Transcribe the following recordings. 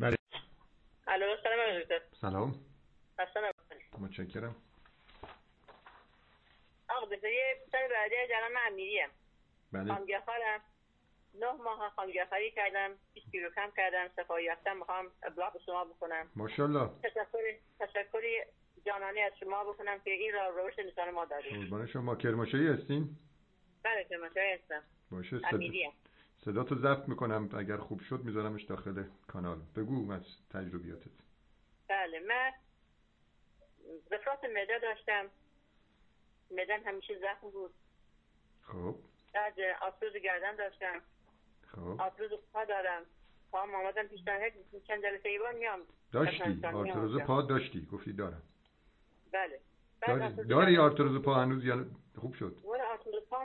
بله. الو سلام سلام. خسته متشکرم. آقا یه پسر بعدی جنان من امیریم. بله. خانگیاخارم نه ماه خانگیاخاری کردم 20 کیلو کم کردم صفایی هستم می‌خوام ابلاغ به شما بکنم ماشاءالله. تشکر تشکری جانانه از شما بکنم که این را روش نشان ما دارید قربان شما. کرماشایی هستین؟ بله که مشاهی هستم. باشه امیریم. صدا تو ضبط می‌کنم. اگر خوب شد میذارمش داخل کانال. بگو از تجربیاتت. بله من وفرات معده داشتم. معدم همیشه زخم بود. خب. بعد آرتروز گردن داشتم. خب. آرتروز پا دارم. پا آمدم پیشنهاد چند جلسه ایوان میام. داشتی. آرتروز. پا داشتی. گفتی دارم. بله. داری, آرتروز داری آرتروز پا هنوز یا خوب شد. ولی آرتروز پا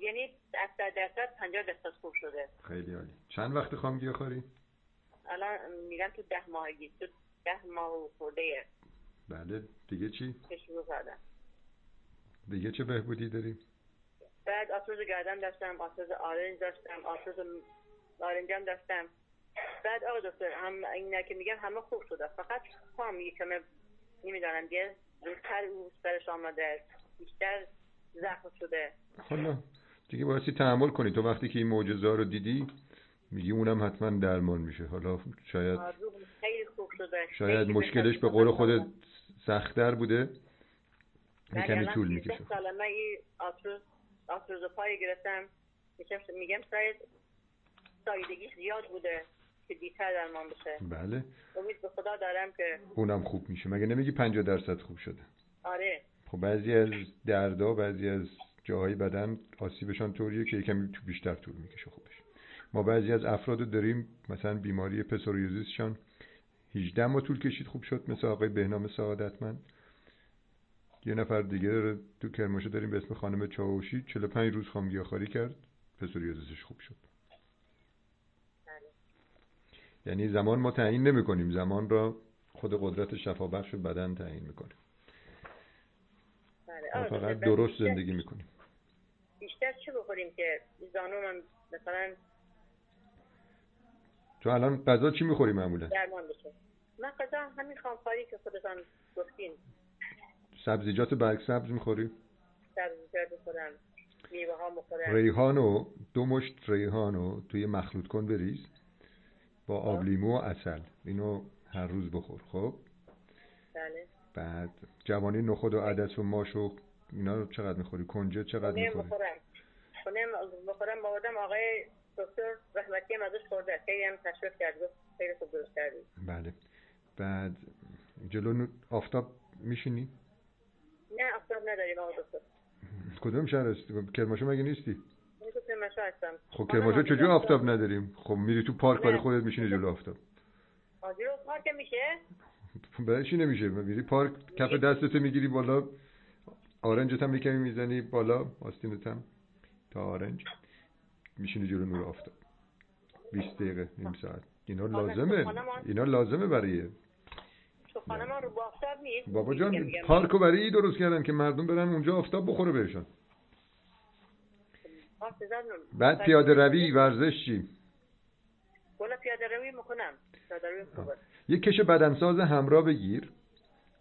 یعنی از در درصد 50 درصد خوب شده. خیلی عالی. چند وقت خام خاری الان میگن تو ده ماهگی. تو ده ماه خورده. بله. دیگه چی؟ شروع کردم. دیگه چه بهبودی داری؟ بعد آرتروز گردن داشتم آرتروز آرنج داشتم آرتروز آرنجم داشتم. بعد آقا دکتر هم اینا که میگم همه خوب شده. فقط پام یکم نمی‌دانم. دیگه زودتر او سرش آمده بیشتر زخم شده. حالا دیگه بایستی تحمل کنی. تو وقتی که این معجزه رو دیدی میگی اونم حتما درمان میشه. حالا شاید شاید مشکلش به قول. خودت سختتر بوده. بله، کمی طول 13 می‌کشه. ساله من این آرتروز پای گرفتم. میگم میگم شاید سایدگیش زیاد بوده که دیتر درمان بشه. بله. امید به خدا دارم که اونم خوب میشه. مگه نمیگی 50 درصد خوب شده؟ آره. خب بعضی از دردا بعضی از جاهای بدن آسیبشان طوریه که کمی تو بیشتر طول می‌کشه خوبش ما بعضی از افراد رو داریم مثلا بیماری پسوریوزیسشان 18 ماه طول کشید خوب شد مثل آقای بهنام سعادتمند. یه نفر دیگه رو تو کرماشه داریم به اسم خانم چاوشی 45 روز خامگیاخواری کرد پسوریوزیسش خوب شد. بله. یعنی زمان ما تعیین نمی کنیم زمان را خود قدرت شفابخش بدن تعیین می‌کنه. بله. ما آره، فقط بیشتر- درست زندگی می‌کنیم. بیشتر چی بخوریم که زانومم مثلا تو الان غذا چی می‌خوری معمولا؟ درمان بشه. من غذا همین خامخواری که خودتان گفتین. سبزیجات برگ سبز می‌خوری؟ سبزیجات بخورم میوه ها و دو مشت ریحان رو توی مخلوط کن بریز با آب لیمو و اصل اینو هر روز بخور خب؟ بله. بعد جوانی نخود و عدس و ماش و اینا رو چقدر می‌خوری؟ کنجد چقدر می‌خوری؟ بخورم خونه بخورم بابادم آقای دکتر رحمتی هم ازش خورده. خیلی هم تشویق کرد. گفت خیلی خوب درست کردی. بله. بعد جلو آفتاب میشینی؟ نه افتاد نداریم آقای دکتر. کدوم شهر هستی؟ کرماشو مگه نیستی؟ کرمانشاه هستم. خب کرماشو چجور. آفتاب نداریم؟ خب میری تو پارک برای. خودت میشینی جلو آفتاب. آجی رو پارک میشه؟ برای چی نمیشه؟ میری پارک کف دستتو می‌گیری بالا. آرنجت هم یکمی می‌زنی بالا آستینت هم تا آرنج. میشینی جلو نور آفتاب. 20 دقیقه نیم ساعت. اینا خانم- لازمه. اینا لازمه برای تو خانه ما رو با آفتاب نیست. بابا جان پارکو برای این درست کردن که مردم برن اونجا آفتاب بخوره بهشون. بعد پیاده روی ورزش چی؟ والا پیاده روی می‌کنم. پیاده روی خوبه یه کش بدنساز همراه بگیر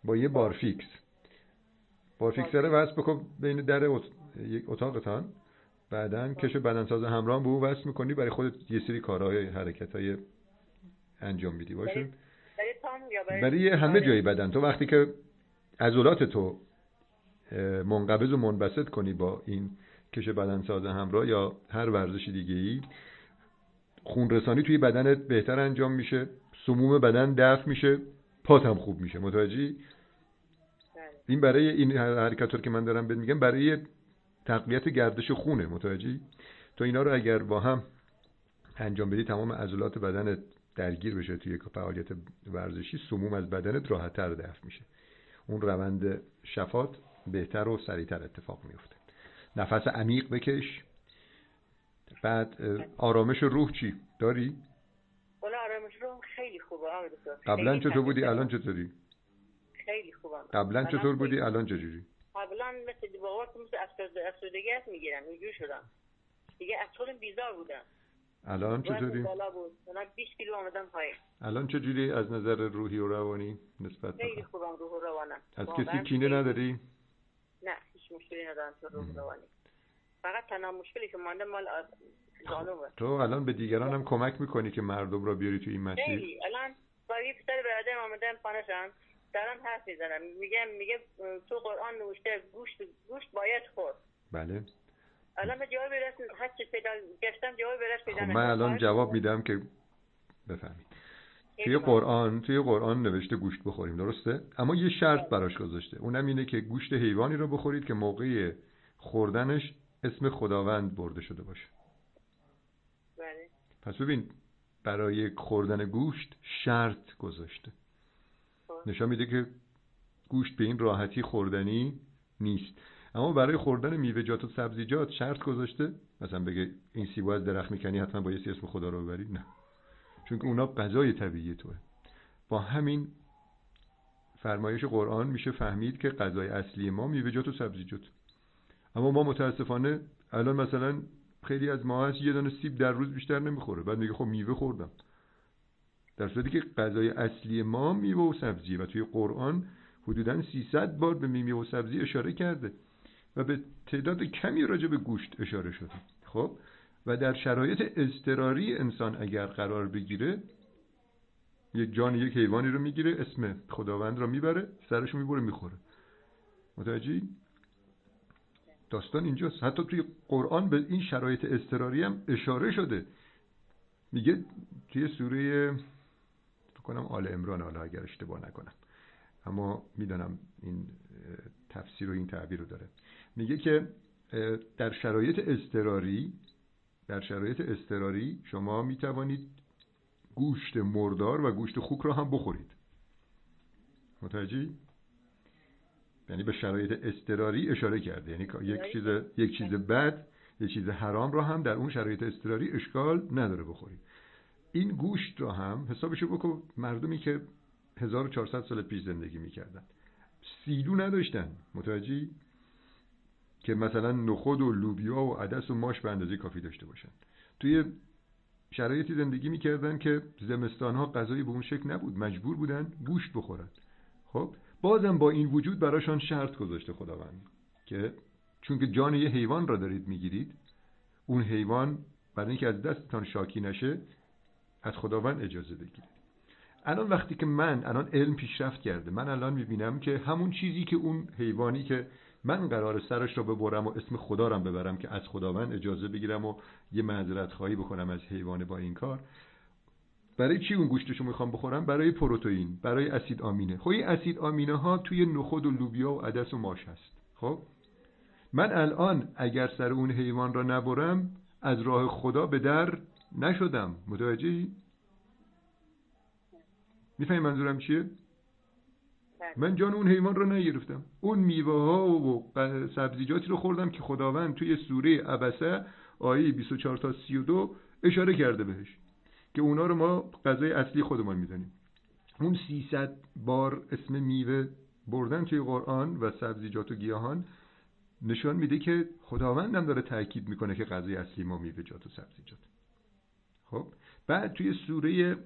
با یه بارفیکس بارفیکسر رو وصل بکن بین در ات- یک اتاقتان بعدا کش بدنساز همراه به اون وصل می‌کنی برای خودت یه سری کارهای حرکت های انجام میدی. باشه؟ برای همه جای بدن. تو وقتی که عضلات تو منقبض و منبسط کنی با این کش بدنساز همراه یا هر ورزش دیگه ای خون رسانی توی بدنت بهتر انجام میشه. سموم بدن دفع میشه. پات هم خوب میشه. متوجهی. این برای این حرکت که من دارم بهت میگم برای تقویت گردش خونه متوجهی؟ تو اینا رو اگر با هم انجام بدی تمام عضلات بدنت درگیر بشه توی یک فعالیت ورزشی سموم از بدنت راحتتر دفع میشه. اون روند شفات بهتر و سریعتر اتفاق میفته نفس عمیق بکش. بعد آرامش روح چی؟ داری؟ والا آرامش رو خیلی خوبه قبلا چطور بودی؟ الان. چطوری؟ خیلی خوبه قبلا چطور بودی؟ الان چجوری؟ قبلا مثل باور کن مثل افسرد- افسردگی هست می‌گیرم. اینجور شدم. دیگه از خودم بیزار بودم. الان چطوری؟ بالا بود. الان 20 کیلو آمدم پایین. الان چجوری از نظر روحی و روانی نسبت به خیلی خوبم روح و روانم. از کسی کینه نداری؟ نه هیچ مشکلی ندارم تو روح و روانی. فقط تنها مشکلی که مانده مال زانومه. تو الان به دیگران هم کمک می‌کنی که مردم را بیاری تو این مسیر؟ خیلی. الان با یه پسر برادرم آمدن خانهشان دارن حرف می‌زنم. میگم میگه تو قرآن نوشته گوشت گوشت باید خورد. بله. الان جواب برس هر چی پیدا گشتم جواب پیدا خب من. الان جواب میدم که بفهمید. توی. قرآن توی قرآن نوشته گوشت بخوریم درسته؟ اما یه شرط براش گذاشته. اونم اینه که گوشت حیوانی رو بخورید که موقع خوردنش اسم خداوند برده شده باشه. بله. پس ببین برای خوردن گوشت شرط گذاشته. نشان میده که گوشت به این راحتی خوردنی نیست. اما برای خوردن میوه‌جات و سبزیجات شرط گذاشته مثلا بگه این سیبو از درخت می‌کنی حتما بایستی اسم خدا رو ببری. نه. چون که اونا غذای طبیعی توه. با همین فرمایش قرآن میشه فهمید که غذای اصلی ما میوه‌جات و سبزیجات اما ما متاسفانه الان مثلا خیلی از ما هست یه دانه سیب در روز بیشتر نمی‌خوره. بعد میگه خب میوه خوردم. در صورتی که غذای اصلی ما میوه و سبزیه و توی قرآن حدودا 300 بار به میوه و سبزی اشاره کرده و به تعداد کمی راجع به گوشت اشاره شده. خب؟ و در شرایط اضطراری انسان اگر قرار بگیره یک جان یک حیوانی رو می‌گیره اسم خداوند رو می‌بره سرش می‌بره می‌خوره. متوجهی؟ داستان اینجاست. حتی توی قرآن به این شرایط اضطراری هم اشاره شده. میگه توی سوره کنم آل عمران حالا اگر اشتباه نکنم. اما می‌دانم این تفسیر و این تعبیر رو داره. میگه که در شرایط اضطراری در شرایط اضطراری شما می‌توانید گوشت مردار و گوشت خوک را هم بخورید. متوجهی؟ یعنی به شرایط اضطراری اشاره کرده. یعنی یک چیز یک چیز بد یک چیز حرام را هم در اون شرایط اضطراری اشکال نداره بخورید. این گوشت را هم حسابشو بکن. مردمی که 1400 سال پیش زندگی می‌کردن. سیلو نداشتن. متوجهی؟ که مثلا نخود و لوبیا و عدس و ماش به اندازه کافی داشته باشن. توی شرایطی زندگی می‌کردن که زمستان ها غذایی به اون شکل نبود. مجبور بودن گوشت بخورن. خب بازم با این وجود براشان شرط گذاشته خداوند که چون که جان یه حیوان را دارید می‌گیرید اون حیوان برای اینکه از دستتان شاکی نشه از خداوند اجازه بگیرید الان وقتی که من الان علم پیشرفت کرده من الان می‌بینم که همون چیزی که اون حیوانی که من قرار سرش را ببرم و اسم خدا را ببرم که از خداوند اجازه بگیرم و یه معذرت خواهی بکنم از حیوان با این کار برای چی اون گوشتشو می‌خوام بخورم؟ برای پروتئین برای اسید آمینه. خب این اسید آمینه ها توی نخود و لوبیا و عدس و ماش هست. خب؟ من الان اگر سر اون حیوان را نبرم از راه خدا به در نشدم. متوجهی؟ می‌فهمی منظورم چیه؟ بله. من جان اون حیوان رو نگرفتم. اون میوه ها و سبزیجاتی رو خوردم که خداوند توی سوره عبسه آیه 24 تا 32 اشاره کرده بهش که اونا رو ما غذای اصلی خودمان می‌دانیم اون 300 بار اسم میوه بردن توی قرآن و سبزیجات و گیاهان نشان میده که خداوندم داره تاکید می‌کنه که غذای اصلی ما میوه‌جات و سبزیجات. خب؟ بعد توی سوره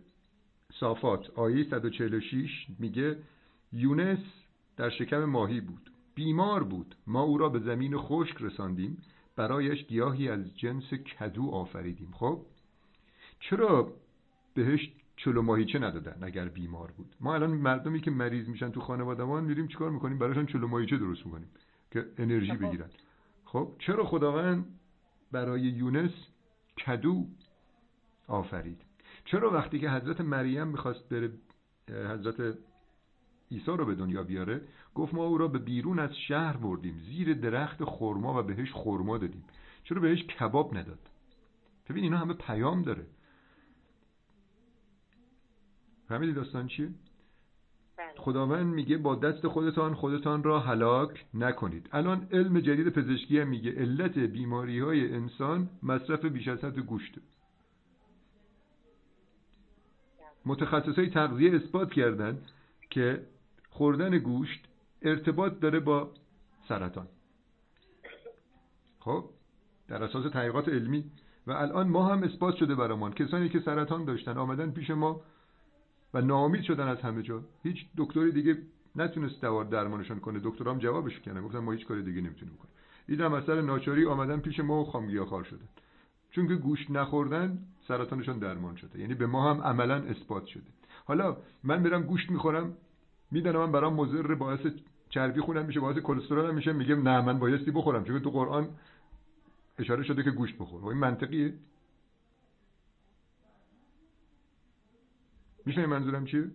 صافات آیه 146 میگه یونس در شکم ماهی بود بیمار بود. ما او را به زمین خشک رساندیم برایش گیاهی از جنس کدو آفریدیم. خب؟ چرا بهش چلو ماهیچه ندادن اگر بیمار بود؟ ما الان مردمی که مریض میشن تو خانوادهمان میریم چیکار می‌کنیم؟ براشون چلو ماهیچه درست می‌کنیم که انرژی بگیرن. خب؟ چرا خداوند برای یونس کدو آفرید. چرا وقتی که حضرت مریم می‌خواست بره حضرت عیسی رو به دنیا بیاره گفت ما او را به بیرون از شهر بردیم زیر درخت خرما و بهش خرما دادیم. چرا بهش کباب نداد؟ ببین اینا همه پیام داره. فهمیدی داستان چیه؟ بله. خداوند میگه با دست خودتان خودتان را هلاک نکنید. الان علم جدید پزشکی هم میگه علت بیماری های انسان مصرف بیش از حد گوشت متخصص های تغذیه اثبات کردن که خوردن گوشت ارتباط داره با سرطان. خب در اساس تحقیقات علمی و الان ما هم اثبات شده برامون. کسانی که سرطان داشتن آمدن پیش ما و ناامید شدن از همه جا هیچ دکتری دیگه نتونست دوار درمانشان کنه. دکترام جوابش کردن گفتن ما هیچ کاری دیگه نمی‌تونیم کنیم دیدم اثر ناچاری آمدن پیش ما و خامگیاخوار شدن. چون که گوشت نخوردن سرطانشان درمان شده. یعنی به ما هم عملا اثبات شده. حالا من میرم گوشت می‌خورم می‌دونم من برام مضر باعث چربی خونم میشه باعث کلسترول میشه. میگم نه من بایستی بخورم. چون تو قرآن اشاره شده که گوشت بخور. و این منطقیه. میشه منظورم چیه؟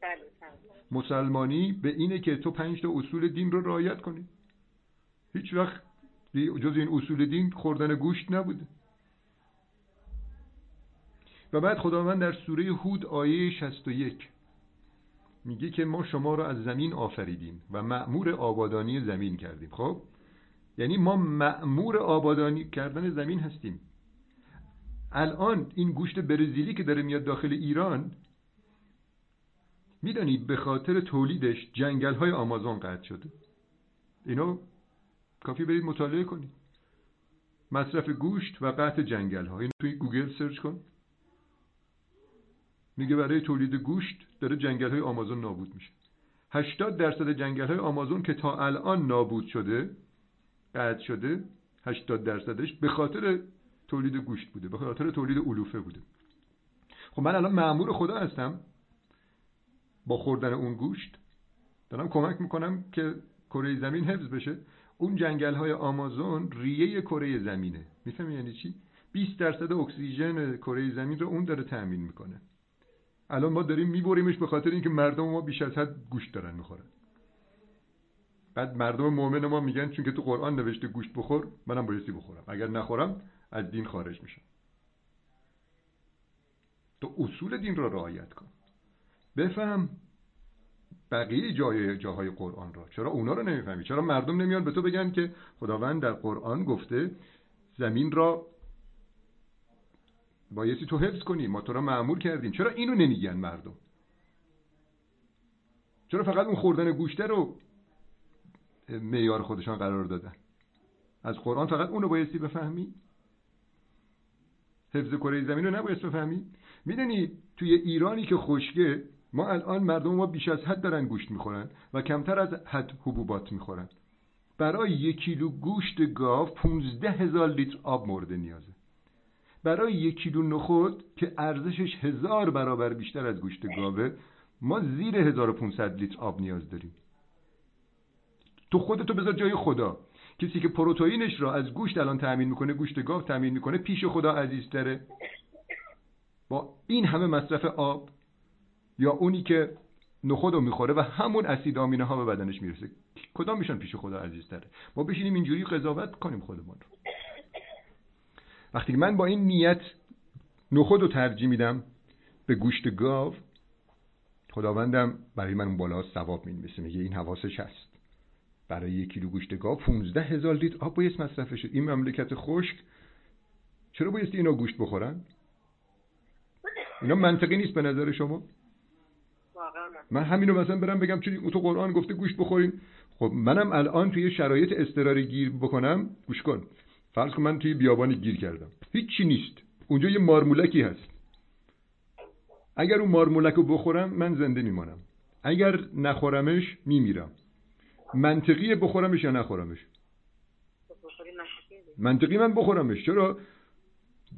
بله. مسلمانی به اینه که تو پنج تا اصول دین رو رعایت کنی. هیچ وقت جز این اصول دین خوردن گوشت نبوده. و بعد خداوند در سوره هود آیه 61 میگه که ما شما را از زمین آفریدیم و معمور آبادانی زمین کردیم. خب؟ یعنی ما معمور آبادانی کردن زمین هستیم. الان این گوشت برزیلی که داره میاد داخل ایران می‌دانید به خاطر تولیدش جنگل های آمازون قطع شده اینو کافی برید مطالعه کنید. مصرف گوشت و قطع جنگل ها اینو توی گوگل search کن. میگه برای تولید گوشت داره جنگل های آمازون نابود میشه. 80 درصد جنگل های آمازون که تا الان نابود شده قطع شده 80 درصدش به خاطر تولید گوشت بوده به خاطر تولید علوفه بوده. خب من الان مأمور خدا هستم با خوردن اون گوشت. دارم کمک می‌کنم که کره زمین حفظ بشه. اون جنگل های آمازون ریه کره زمینه. می‌فهمی یعنی چی؟ 20 درصد اکسیژن کره زمین رو اون داره تأمین می‌کنه. الان ما داریم میبریمش به خاطر اینکه مردم ما بیش از حد گوشت دارن می‌خورن. بعد مردم مؤمن ما میگن چون که تو قرآن نوشته گوشت بخور منم بایستی بخورم. اگر نخورم از دین خارج میشم. تو اصول دین را رعایت کن. بفهم بقیه جای جاهای قرآن را. چرا اونا رو نمی‌فهمی؟ چرا مردم نمیان به تو بگن که خداوند در قرآن گفته زمین را بایستی تو حفظ کنی. ما تو را معمول کردیم. چرا اینو نمیگن مردم؟ چرا فقط اون خوردن گوشته رو معیار خودشان قرار دادن؟ از قرآن فقط اونو بایستی بفهمی؟ حفظ کره زمین رو نبایست بفهمی؟ می‌دونی توی ایرانی که خشکه ما الان مردم ما بیش از حد دارن گوشت می‌خورن و کمتر از حد حبوبات می‌خورن. برای یک کیلو گوشت گاو 15 هزار لیتر آب مورد نیازه. برای یک کیلو نخود که ارزشش هزار برابر بیشتر از گوشت گاوه ما زیر 1500 لیتر آب نیاز داریم. تو خودتو بذار جای خدا. کسی که پروتئینش را از گوشت الان تأمین می‌کنه گوشت گاو تأمین می‌کنه پیش خدا عزیزتره با این همه مصرف آب یا اونی که نخود رو می‌خوره و همون اسید آمینه ها به بدنش می‌رسه کدام میشن پیش خدا عزیزتره ما بشینیم اینجوری قضاوت کنیم خودمون رو. وقتی من با این نیت نخود رو ترجیح میدم به گوشت گاو خداوندم برای من اون بالا ثواب می‌نویسه میگه این حواسش هست. برای یک کیلو گوشت گاو 15 هزار لیتر آب باید مصرف شد این مملکت خشک. چرا باید اینا گوشت بخورن؟ اینا منطقی نیست به نظر شما؟ من همینو مثلا برم بگم چون تو قرآن گفته گوشت بخورین. خب منم الان توی شرایط اضطراری گیر بکنم گوش کن. فرض کن من توی بیابانی گیر کردم. هیچی نیست. اونجا یه مارمولکی هست. اگر اون مارمولک رو بخورم من زنده میمانم. اگر نخورمش میمیرم. منطقیه بخورمش یا نخورمش؟ منطقی من بخورمش. چرا؟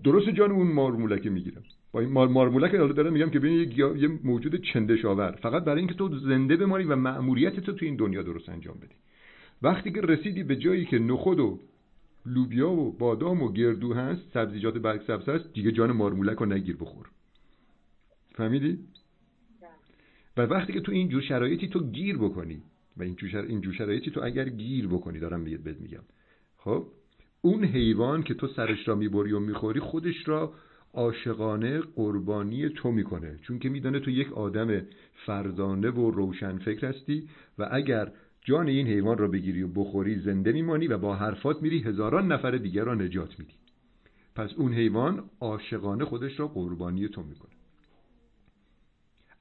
درست جان اون مارمولکه می‌گیرم. با این مارمولک حالا دارم میگم که ببین یه موجود چندشاور. فقط برای اینکه تو زنده بمانی و مأموریت تو تو این دنیا درست انجام بدی. وقتی که رسیدی به جایی که نخود و لوبیا و بادام و گردو هست سبزیجات برگ سبز هست دیگه جان مارمولک رو نگیر بخور. فهمیدی؟ و وقتی که تو این جور شرایطی تو گیر بکنی و این جور, این جور شرایطی تو اگر گیر بکنی دارم بهت میگم. خب؟ اون حیوان که تو سرش را می‌بری و می‌خوری خودش را عاشقانه قربانی تو می‌کنه. چون که میدانه تو یک آدم فرزانه و روشن فکر هستی و اگر جان این حیوان را بگیری و بخوری زنده میمانی و با حرفات میری هزاران نفر دیگر را نجات میدی. پس اون حیوان عاشقانه خودش را قربانی تو می‌کنه.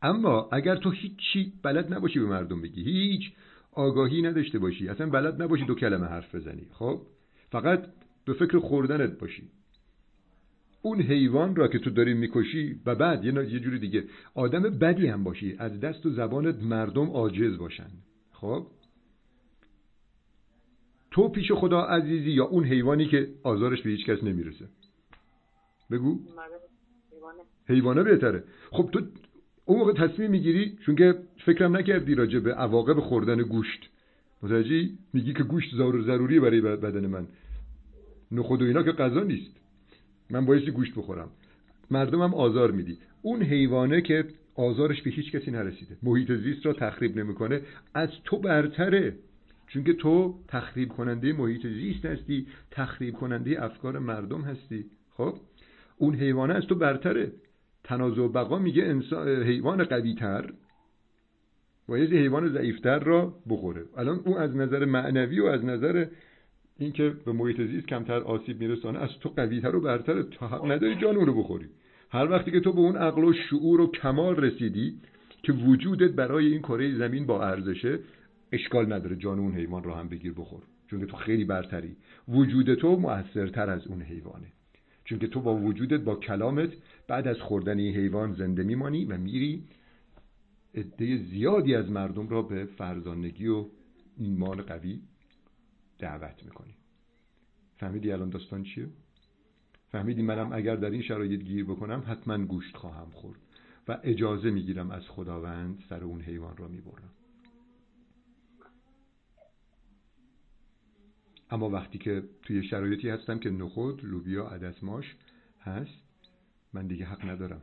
اما اگر تو هیچی بلد نباشی به مردم بگی هیچ آگاهی نداشته باشی اصلا بلد نباشی دو کلمه حرف بزنی. خب فقط به فکر خوردنت باشی. اون حیوان را که تو داری می‌کشی و بعد یه, یه جوری دیگه آدم بدی هم باشی. از دست و زبانت مردم عاجز باشن. خب؟ تو پیش خدا عزیزی یا اون حیوانی که آزارش به هیچ کس نمی‌رسه؟ بگو. حیوانه بهتره. خب تو اون موقع تصمیم می‌گیری چون که فکرم نکردی راجع به عواقب خوردن گوشت. متوجهی؟ میگی که گوشت ضروری برای بدن من. نخود و اینا که غذا نیست. من بایستی گوشت بخورم. مردمم آزار میدی. اون حیوانه که آزارش به هیچ کسی نرسیده محیط زیست را تخریب نمی‌کنه از تو برتره. چون که تو تخریب کننده محیط زیست هستی تخریب کننده افکار مردم هستی. خب؟ اون حیوانه از تو برتره. تنازع و بقا میگه انسان حیوان قوی تر باید حیوان ضعیفتر را بخوره. الان اون از نظر معنوی و از نظر اینکه به محیط زیست کمتر آسیب میرسانه از تو قویتر و برتر تو حق نداری جان رو بخوری. هر وقتی که تو به اون عقل و شعور و کمال رسیدی که وجودت برای این کره زمین با ارزشه اشکال نداره جان اون حیوان رو هم بگیر بخور. چون که تو خیلی برتری. وجود تو موثرتر از اون حیوانه. چون که تو با وجودت با کلامت بعد از خوردن این حیوان زنده میمانی و میری. عده زیادی از مردم را به فرزانگی و ایمان قوی دعوت می‌کنی. فهمیدی الان داستان چیه؟ فهمیدی منم اگر در این شرایط گیر بکنم حتما گوشت خواهم خورد و اجازه می‌گیرم از خداوند سر اون حیوان را می‌برم. اما وقتی که توی شرایطی هستم که نخود لوبیا عدسماش هست من دیگه حق ندارم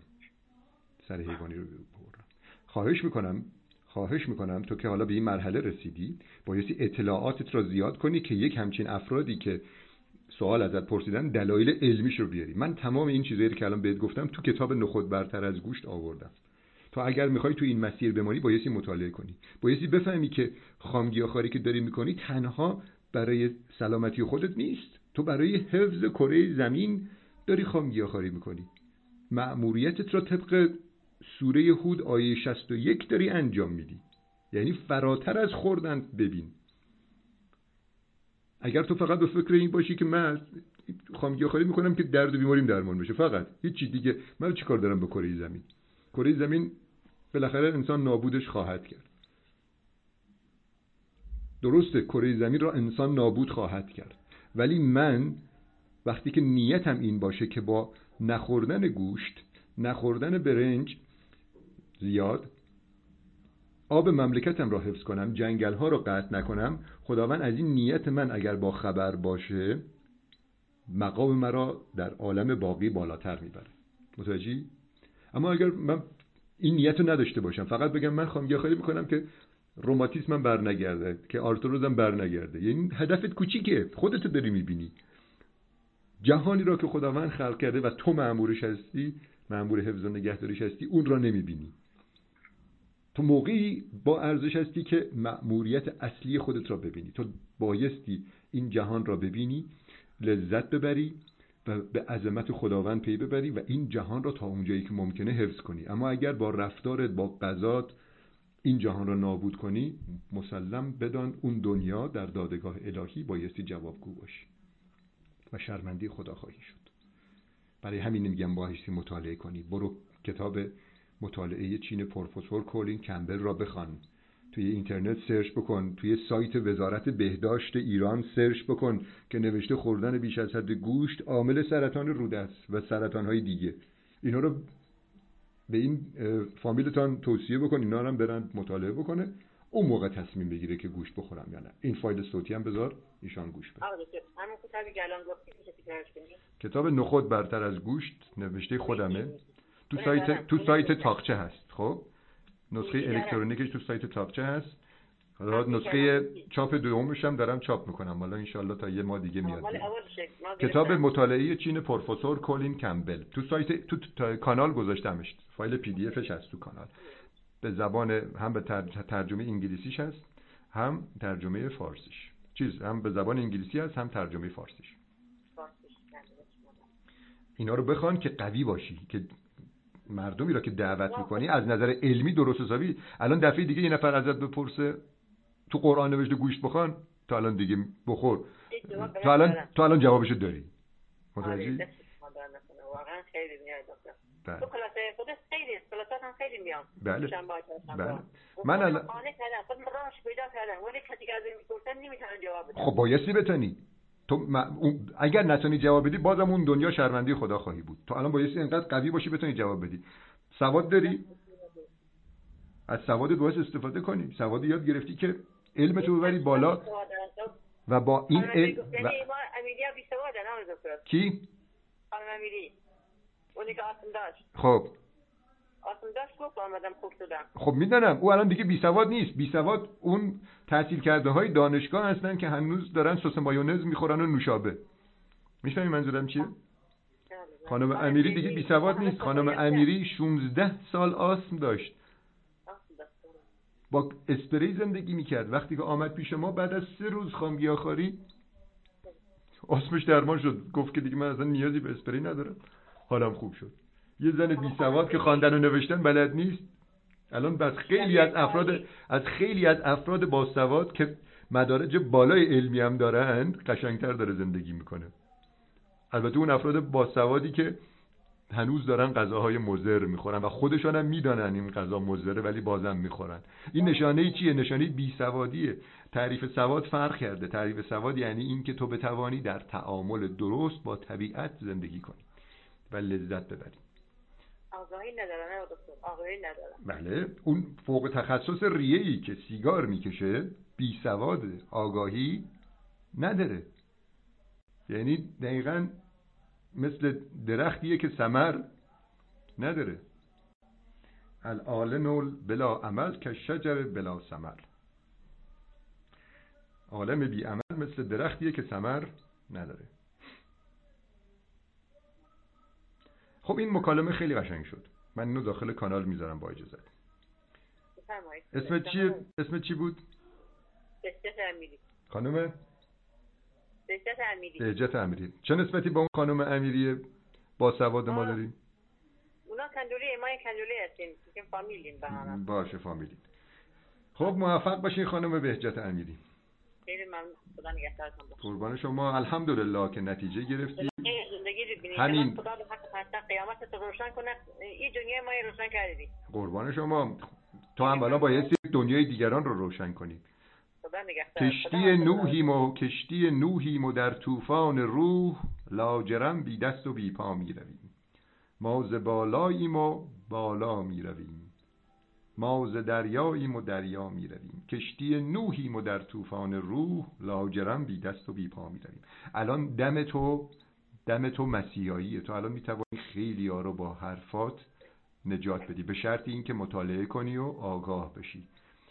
سر حیوانی رو ببرم. خواهش می‌کنم خواهش می‌کنم تو که حالا به این مرحله رسیدی بایستی اطلاعاتت را زیاد کنی که یک همچین افرادی که سوال ازت پرسیدن دلایل علمیش رو بیاری. من تمام این چیزایی که الان بهت گفتم تو کتاب نخود برتر از گوشت آوردم. تو اگر می‌خوای تو این مسیر بمانی بایستی مطالعه کنی. بایستی بفهمی که خامگیاخواری که داری می‌کنی تنها برای سلامتی خودت نیست. تو برای حفظ کره زمین داری خامگیاخواری می‌کنی. مأموریتت را طبق سوره هود آیه 61 داری انجام میدی. یعنی فراتر از خوردن ببین. اگر تو فقط به فکر این باشی که من خامگیاخواری می‌کنم که درد و بیماریم درمان بشه فقط. هیچ دیگه. من چیکار دارم به کره زمین؟ کره زمین بالاخره انسان نابودش خواهد کرد. درسته کره زمین را انسان نابود خواهد کرد. ولی من وقتی که نیتم این باشه که با نخوردن گوشت نخوردن برنج زیاد آب مملکتم را حفظ کنم جنگل ها را قطع نکنم خداوند از این نیت من اگر با خبر باشه مقام مرا در عالم باقی بالاتر می‌بره. متوجهی؟ اما اگر من این نیت رو نداشته باشم فقط بگم من خواهم خیلی می‌کنم که روماتیسمم بر نگرده که آرتروزم بر نگرده یعنی هدفت کوچیکه. خودتو داری می‌بینی. جهانی را که خداوند خلق کرده و تو معمورش هستی معمور حفظ و نگهداریش هستی اون را نمی‌بینی. تو موقعی با ارزش هستی که مأموریت اصلی خودت را ببینی. تو بایستی این جهان را ببینی لذت ببری و به عظمت خداوند پی ببری و این جهان را تا اونجایی که ممکنه حفظ کنی. اما اگر با رفتارت با غذات این جهان را نابود کنی مسلم بدان اون دنیا در دادگاه الهی بایستی جوابگو باشی. و شرمنده خدا خواهی شد. برای همین میگم بایستی مطالعه کنی. برو کتاب مطالعه چین پروفسور کولین کمبل را بخوان. توی اینترنت search بکن. توی سایت وزارت بهداشت ایران search بکن که نوشته خوردن بیش از حد گوشت عامل سرطان روده است و سرطان های دیگه. اینا رو به این فامیلتان توصیه بکن اینا هم برن مطالعه بکنه. اون موقع تصمیم بگیره که گوشت بخورم یا نه. این فایل صوتی هم بذار ایشان گوش بده. کتاب نخود برتر از گوشت نوشته خودمه. تو سایت تو سایت تاقچه هست خب؟ نسخه الکترونیکش تو سایت تاقچه هست. حالا نسخه چاپ دومش هم دارم چاپ می‌کنم. حالا انشالله تا یه ما دیگه میاد. کتاب مطالعه چین پروفسور کولین کمبل. تو سایت تو کانال گذاشتمش. فایل پی دی افش هست تو کانال. به زبان هم به ترجمه انگلیسیش هست هم ترجمه فارسیش. چیز هم به زبان انگلیسی هست هم ترجمه فارسیش. اینا رو بخوان که قوی باشی که مردمی را که دعوت می‌کنی از نظر علمی درست حسابی. الان دفعه دیگه یه نفر ازت بپرسه تو قرآن نوشته گوشت بخوان تا الان دیگه بخور. تو الان تو الان جوابشو داری. متوجهی؟ خیلی میاد دکتر بله. تو کلاس خودت خیلی کلاسات هم خیلی میام. بله. بله. من الان- قانع کردم. خودم راهش پیدا کردم. ولی کسی که از این می‌پرسن نمی‌تونن جواب بدن خب بایستی بتونی. تو م- اون- اگر نتونی جواب بدی بازم اون دنیا شرمنده خدا خواهی بود. تو الان بایستی انقدر قوی باشی بتونی جواب بدی. سواد داری؟ از سواد باید استفاده کنی. سواد یاد گرفتی که علم تو ببری بالا. و با این علم و... یعنی کی؟ خانم امیری. اونی که آسم داشت. خب. آسم داشت گفت آمدم خوب شدم. خب می‌دونم او الان دیگه بی سواد نیست. بی سواد اون تحصیل کرده های دانشگاه هستن که هنوز دارن سس مایونز می‌خورن و نوشابه. می‌فهمی منظورم چیه؟ خانم امیری دیگه بی سواد نیست. خانم امیری 16 سال آسم داشت. با اسپری زندگی می‌کرد. وقتی که آمد پیش ما بعد از سه روز خامگیاخواری آسمش درمان شد. گفت که دیگه من اصلا نیازی به اسپری ندارم. حالم خوب شد. یه زن بی سواد که خواندن و نوشتن بلد نیست. الان بس خیلی از افراد از خیلی از افراد باسواد که مدارج بالای علمی هم دارن قشنگتر داره زندگی می‌کنه. البته اون افراد باسوادی که هنوز دارن غذاهای مضر می‌خورن و خودشان هم می‌دانن این غذا مضره ولی بازم می‌خورن. این نشانه چیه؟ نشانه بیسوادیه تعریف سواد فرق کرده. تعریف سواد یعنی این که تو بتوانی در تعامل درست با طبیعت زندگی کنی و لذت ببری. آگاهی ندارم آگاهی ندارم. بله. اون فوق تخصص ریه ای که سیگار می‌کشه بی سواد آگاهی نداره. یعنی دقیقا مثل درختیه که سمر نداره. العالم بلا عمل که شجر بلا سمر عالم بی عمل مثل درختیه که سمر نداره. خب این مکالمه خیلی قشنگ شد. من اینو داخل کانال می‌ذارم با اجازت. اسم چیه؟ اسم چی بود؟ خانم؟ بهجت امیری. بهجت امیری. چه نسبتی با اون خانم امیری با سواد ما. داریم؟ اونا کندولی ما کندولی هستیم. که فامیلیم به هم. باشه فامیلی خب موفق باشین خانم بهجت امیری. قربان شما. الحمدلله که نتیجه گرفتی همین. خدا قیامت روشن کنه. این دنیای ما رو روشن کردی. قربان شما. تو هم بالا بایستی دنیای دیگران رو روشن کنی خدا نگهدار کشتی نوحیم و کشتی نوحیم و در طوفان روح لاجرم بی دست و بی پا می رویم. ما ز بالاییم و بالا می رویم. ما ز دریاییم و دریا می رویم. کشتی نوحیم و در طوفان روح لاجرم بی دست و بی پا می رویم. الان دم تو دم تو مسیحاییه تو الان می توانی خیلی ها رو با حرفات نجات بدی. به شرط اینکه مطالعه کنی و آگاه بشی.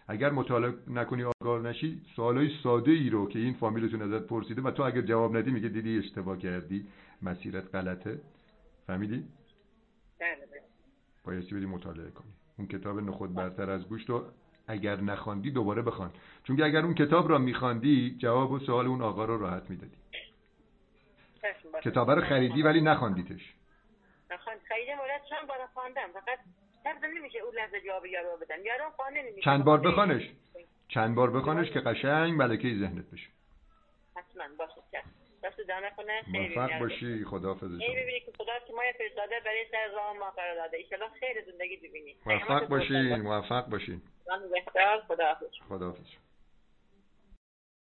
اگر مطالعه نکنی آگاه نشی سوالای ساده ای رو که این فامیلتون ازت پرسیده و تو اگر جواب ندی میگه دیدی اشتباه کردی مسیرت غلطه. فهمیدی؟ بله بله. بایستی بدی مطالعه کنی. اون کتاب نخود برتر از گوشت رو اگر نخواندی دوباره بخوان. چون که اگر اون کتاب را میخواندی جواب و سوال اون آقا رو راحت می‌دادی. کتاب رو خریدی ولی نخواندیتش. نخوان خریدم ولاد چند بار خواندم. فقط سر نمیشه اون لحظه جواب یارو بدم یارو خانه نمیشه. چند بار بخوانش چند بار بخوانش که قشنگ ملکه ذهنت بشه. حتما. باشه دست نکنه خیلی موفق. باشی خداحافظ ای شما ببینید که خدا که ما فرستاده برای سر راه ما قرار داده. ایشالا خیر زندگی ببینید موفق باشین موفق باشین. خدا نگهدار خدا حافظ